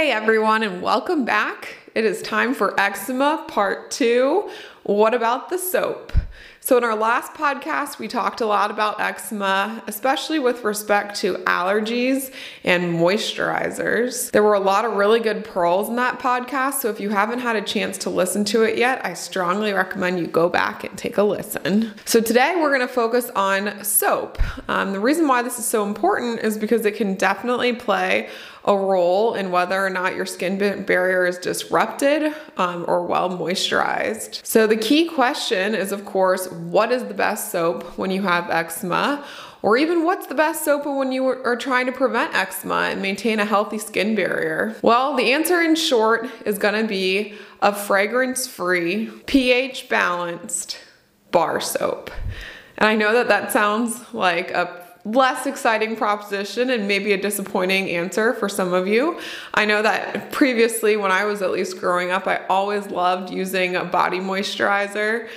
Hey everyone, and welcome back. It is time for eczema part two. What about the soap? So, in our last podcast, we talked a lot about eczema, especially with respect to allergies and moisturizers. There were a lot of really good pearls in that podcast. So, if you haven't had a chance to listen to it yet, I strongly recommend you go back and take a listen. So, today we're going to focus on soap. Um, the reason why this is so important is because it can definitely play a role in whether or not your skin barrier is disrupted um, or well moisturized. So, the key question is, of course, what is the best soap when you have eczema? Or even what's the best soap when you are trying to prevent eczema and maintain a healthy skin barrier? Well, the answer in short is gonna be a fragrance free, pH balanced bar soap. And I know that that sounds like a less exciting proposition and maybe a disappointing answer for some of you. I know that previously, when I was at least growing up, I always loved using a body moisturizer.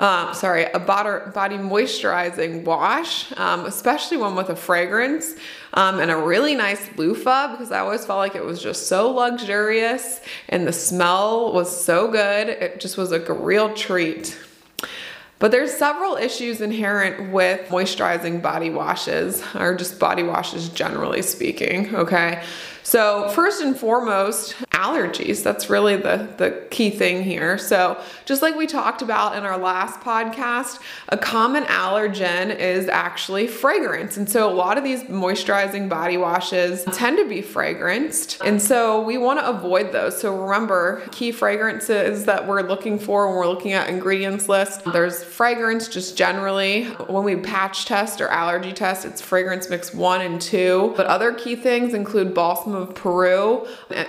Um, sorry, a body moisturizing wash, um, especially one with a fragrance um, and a really nice loofah because I always felt like it was just so luxurious and the smell was so good. It just was like a real treat. But there's several issues inherent with moisturizing body washes or just body washes generally speaking, okay? So first and foremost, allergies. That's really the, the key thing here. So just like we talked about in our last podcast, a common allergen is actually fragrance. And so a lot of these moisturizing body washes tend to be fragranced. And so we want to avoid those. So remember, key fragrances that we're looking for when we're looking at ingredients list, there's fragrance just generally. When we patch test or allergy test, it's fragrance mix one and two. But other key things include balsam of Peru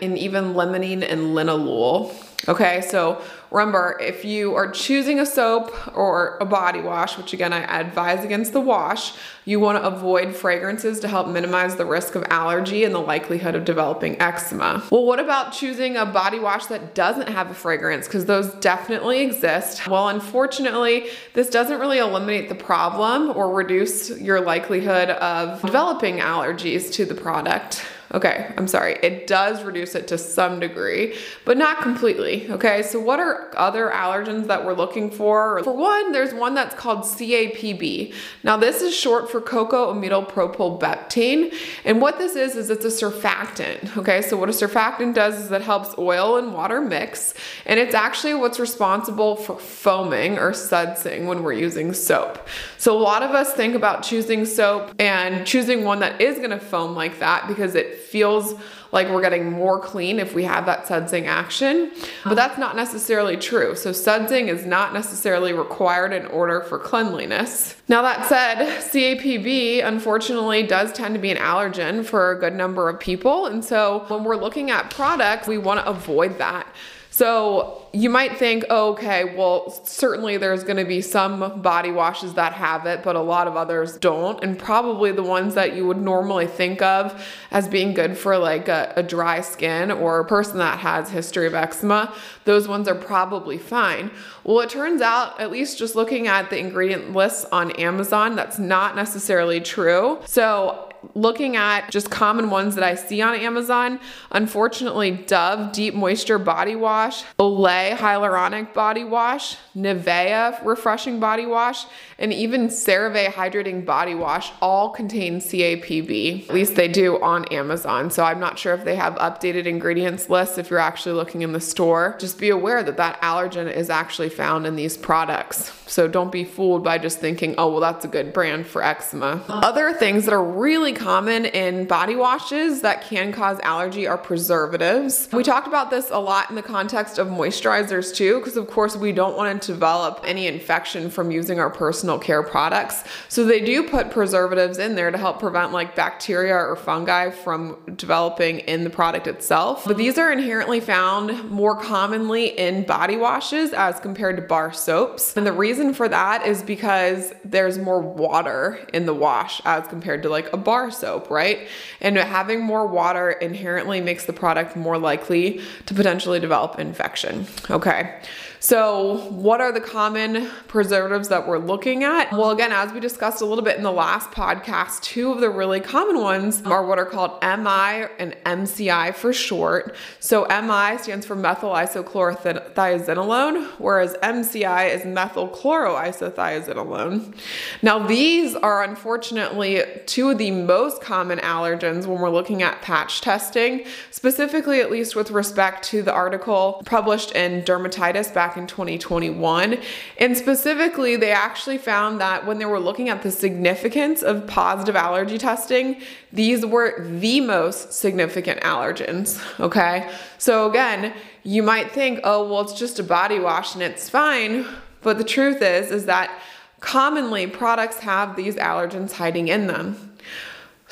and even limonene and linalool. Okay, so remember if you are choosing a soap or a body wash, which again I advise against the wash, you want to avoid fragrances to help minimize the risk of allergy and the likelihood of developing eczema. Well, what about choosing a body wash that doesn't have a fragrance? Because those definitely exist. Well, unfortunately, this doesn't really eliminate the problem or reduce your likelihood of developing allergies to the product. Okay, I'm sorry. It does reduce it to some degree, but not completely. Okay, so what are other allergens that we're looking for? For one, there's one that's called CAPB. Now, this is short for cocoa amyl propylbetaine. And what this is, is it's a surfactant. Okay, so what a surfactant does is it helps oil and water mix, and it's actually what's responsible for foaming or sudsing when we're using soap. So a lot of us think about choosing soap and choosing one that is gonna foam like that because it feels like we're getting more clean if we have that sudsing action, but that's not necessarily true. So sudsing is not necessarily required in order for cleanliness. Now that said, CAPB unfortunately does tend to be an allergen for a good number of people. And so when we're looking at products, we wanna avoid that. So you might think, oh, okay, well, certainly there's going to be some body washes that have it, but a lot of others don't. And probably the ones that you would normally think of as being good for like a, a dry skin or a person that has history of eczema, those ones are probably fine. Well, it turns out, at least just looking at the ingredient lists on Amazon, that's not necessarily true. So looking at just common ones that I see on Amazon, unfortunately, Dove Deep Moisture Body Wash, Olay Hyaluronic Body Wash, Nivea Refreshing Body Wash, and even CeraVe Hydrating Body Wash all contain CAPB. At least they do on Amazon. So I'm not sure if they have updated ingredients lists if you're actually looking in the store. Just be aware that that allergen is actually found in these products. So don't be fooled by just thinking, oh, well, that's a good brand for eczema. Other things that are really common in body washes that can cause allergy are preservatives. We talked about this a lot in the context of moisturizers too, because of course we don't want to develop any infection from using our personal care products. So they do put preservatives in there to help prevent like bacteria or fungi from developing in the product itself. But these are inherently found more commonly in body washes as compared to bar soaps. And the reason for that is because there's more water in the wash as compared to like a bar bar soap, right? And having more water inherently makes the product more likely to potentially develop infection. Okay. So, what are the common preservatives that we're looking at? Well, again, as we discussed a little bit in the last podcast, two of the really common ones are what are called MI and MCI for short. So, MI stands for methyl isochlorothiazinolone, whereas MCI is methyl chloroisothiazolinone. Now, these are unfortunately two of the most common allergens when we're looking at patch testing, specifically, at least with respect to the article published in Dermatitis back in 2021. And specifically, they actually found that when they were looking at the significance of positive allergy testing, these were the most significant allergens. Okay. So again, you might think, oh, well, it's just a body wash and it's fine. But the truth is, is that commonly products have these allergens hiding in them.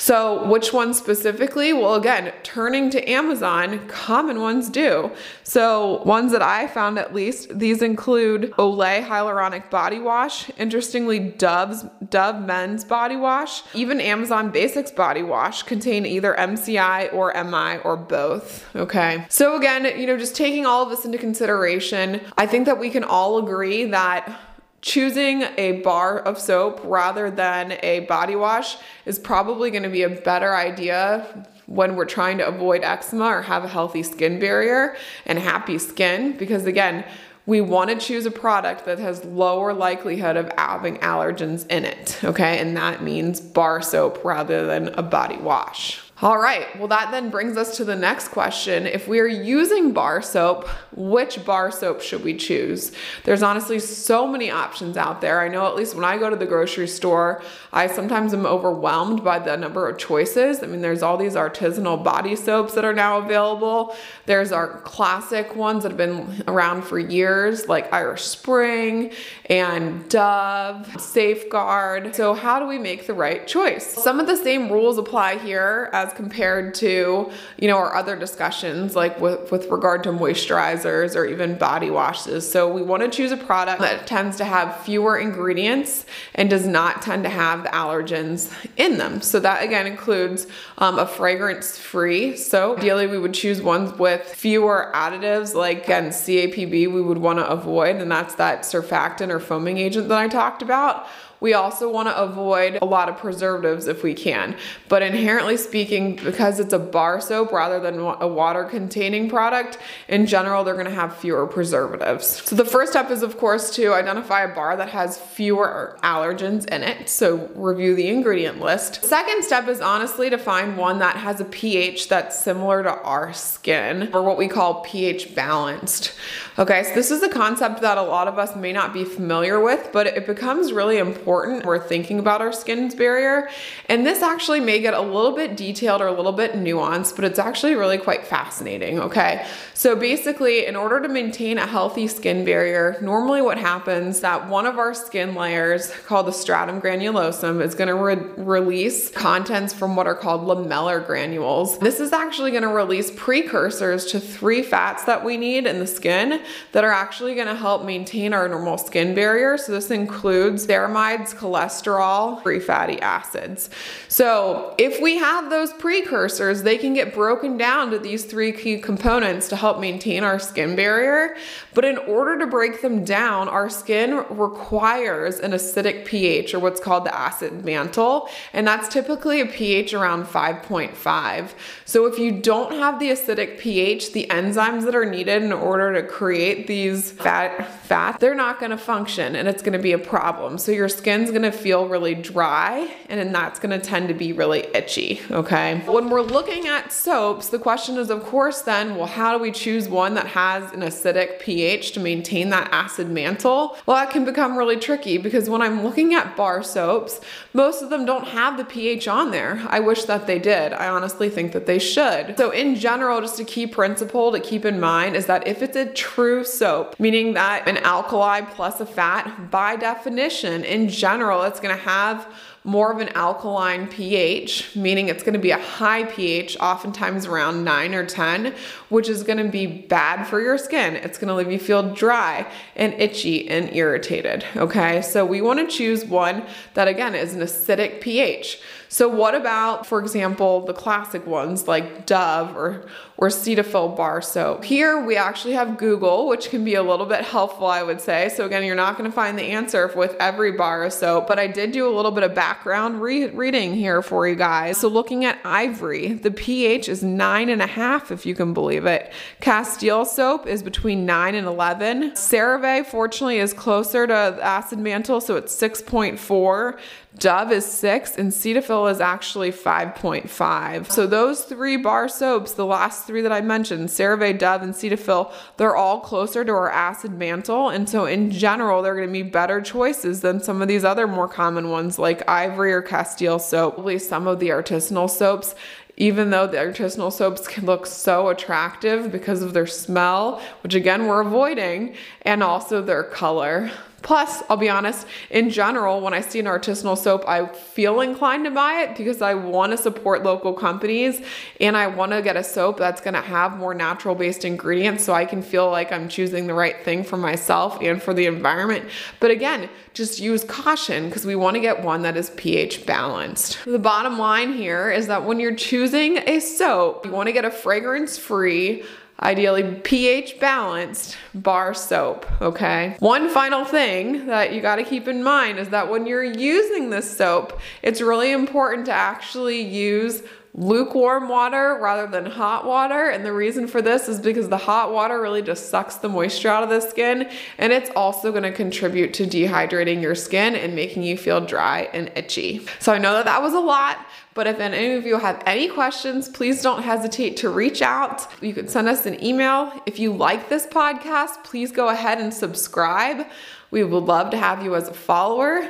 So, which ones specifically? Well, again, turning to Amazon, common ones do. So, ones that I found at least, these include Olay Hyaluronic Body Wash, interestingly, Dove's Dove Men's Body Wash, even Amazon Basics Body Wash contain either MCI or MI or both. Okay. So, again, you know, just taking all of this into consideration, I think that we can all agree that choosing a bar of soap rather than a body wash is probably going to be a better idea when we're trying to avoid eczema or have a healthy skin barrier and happy skin. Because again we want to choose a product that has lower likelihood of having allergens in it okay? And that means bar soap rather than a body wash all right, well, that then brings us to the next question. If we are using bar soap, which bar soap should we choose? There's honestly so many options out there. I know at least when I go to the grocery store, I sometimes am overwhelmed by the number of choices. I mean, there's all these artisanal body soaps that are now available. There's our classic ones that have been around for years, like Irish Spring and Dove, Safeguard. So, how do we make the right choice? Some of the same rules apply here as as compared to, you know, our other discussions like with, with regard to moisturizers or even body washes. So we want to choose a product that tends to have fewer ingredients and does not tend to have the allergens in them. So that again includes um, a fragrance free. So ideally we would choose ones with fewer additives like again CAPB we would want to avoid and that's that surfactant or foaming agent that I talked about we also want to avoid a lot of preservatives if we can. But inherently speaking, because it's a bar soap rather than a water containing product, in general, they're going to have fewer preservatives. So the first step is, of course, to identify a bar that has fewer allergens in it. So review the ingredient list. Second step is honestly to find one that has a pH that's similar to our skin or what we call pH balanced. Okay, so this is a concept that a lot of us may not be familiar with, but it becomes really important important we're thinking about our skin's barrier. And this actually may get a little bit detailed or a little bit nuanced, but it's actually really quite fascinating, okay? So basically, in order to maintain a healthy skin barrier, normally what happens that one of our skin layers called the stratum granulosum is gonna re release contents from what are called lamellar granules. This is actually gonna release precursors to three fats that we need in the skin that are actually gonna help maintain our normal skin barrier. So this includes ceramides, cholesterol, free fatty acids. So if we have those precursors, they can get broken down to these three key components to help maintain our skin barrier. But in order to break them down, our skin requires an acidic pH or what's called the acid mantle. And that's typically a pH around 5.5. So if you don't have the acidic pH, the enzymes that are needed in order to create these fat, fat they're not going to function and it's going to be a problem. So your skin's gonna feel really dry and then that's gonna tend to be really itchy, okay? When we're looking at soaps, the question is of course then, well, how do we choose one that has an acidic pH to maintain that acid mantle? Well, that can become really tricky because when I'm looking at bar soaps, most of them don't have the pH on there. I wish that they did. I honestly think that they should. So in general, just a key principle to keep in mind is that if it's a true soap, meaning that an alkali plus a fat, by definition, in general, it's going to have more of an alkaline pH, meaning it's going to be a high pH, oftentimes around 9 or 10, which is going to be bad for your skin. It's going to leave you feel dry and itchy and irritated. Okay, so we want to choose one that again is an acidic pH. So what about, for example, the classic ones like Dove or, or Cetaphil bar soap? Here we actually have Google, which can be a little bit helpful, I would say. So again, you're not gonna find the answer with every bar of soap, but I did do a little bit of background re reading here for you guys. So looking at Ivory, the pH is nine and a half, if you can believe it. Castile soap is between nine and 11. CeraVe, fortunately, is closer to acid mantle, so it's 6.4. Dove is six and Cetaphil is actually 5.5. So those three bar soaps, the last three that I mentioned, CeraVe, Dove, and Cetaphil, they're all closer to our acid mantle. And so in general, they're gonna be better choices than some of these other more common ones like Ivory or Castile soap. Probably some of the artisanal soaps even though the artisanal soaps can look so attractive because of their smell, which again we're avoiding, and also their color. Plus, I'll be honest, in general, when I see an artisanal soap, I feel inclined to buy it because I want to support local companies and I want to get a soap that's going to have more natural based ingredients so I can feel like I'm choosing the right thing for myself and for the environment. But again, just use caution because we want to get one that is pH balanced. The bottom line here is that when you're choosing a soap, you want to get a fragrance free, ideally pH balanced bar soap, okay? One final thing that you gotta keep in mind is that when you're using this soap, it's really important to actually use lukewarm water rather than hot water. And the reason for this is because the hot water really just sucks the moisture out of the skin. And it's also gonna contribute to dehydrating your skin and making you feel dry and itchy. So I know that that was a lot. But if any of you have any questions, please don't hesitate to reach out. You can send us an email. If you like this podcast, please go ahead and subscribe. We would love to have you as a follower.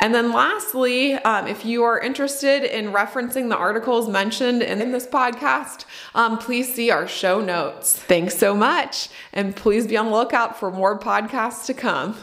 And then lastly, um, if you are interested in referencing the articles mentioned in, in this podcast, um, please see our show notes. Thanks so much. And please be on the lookout for more podcasts to come.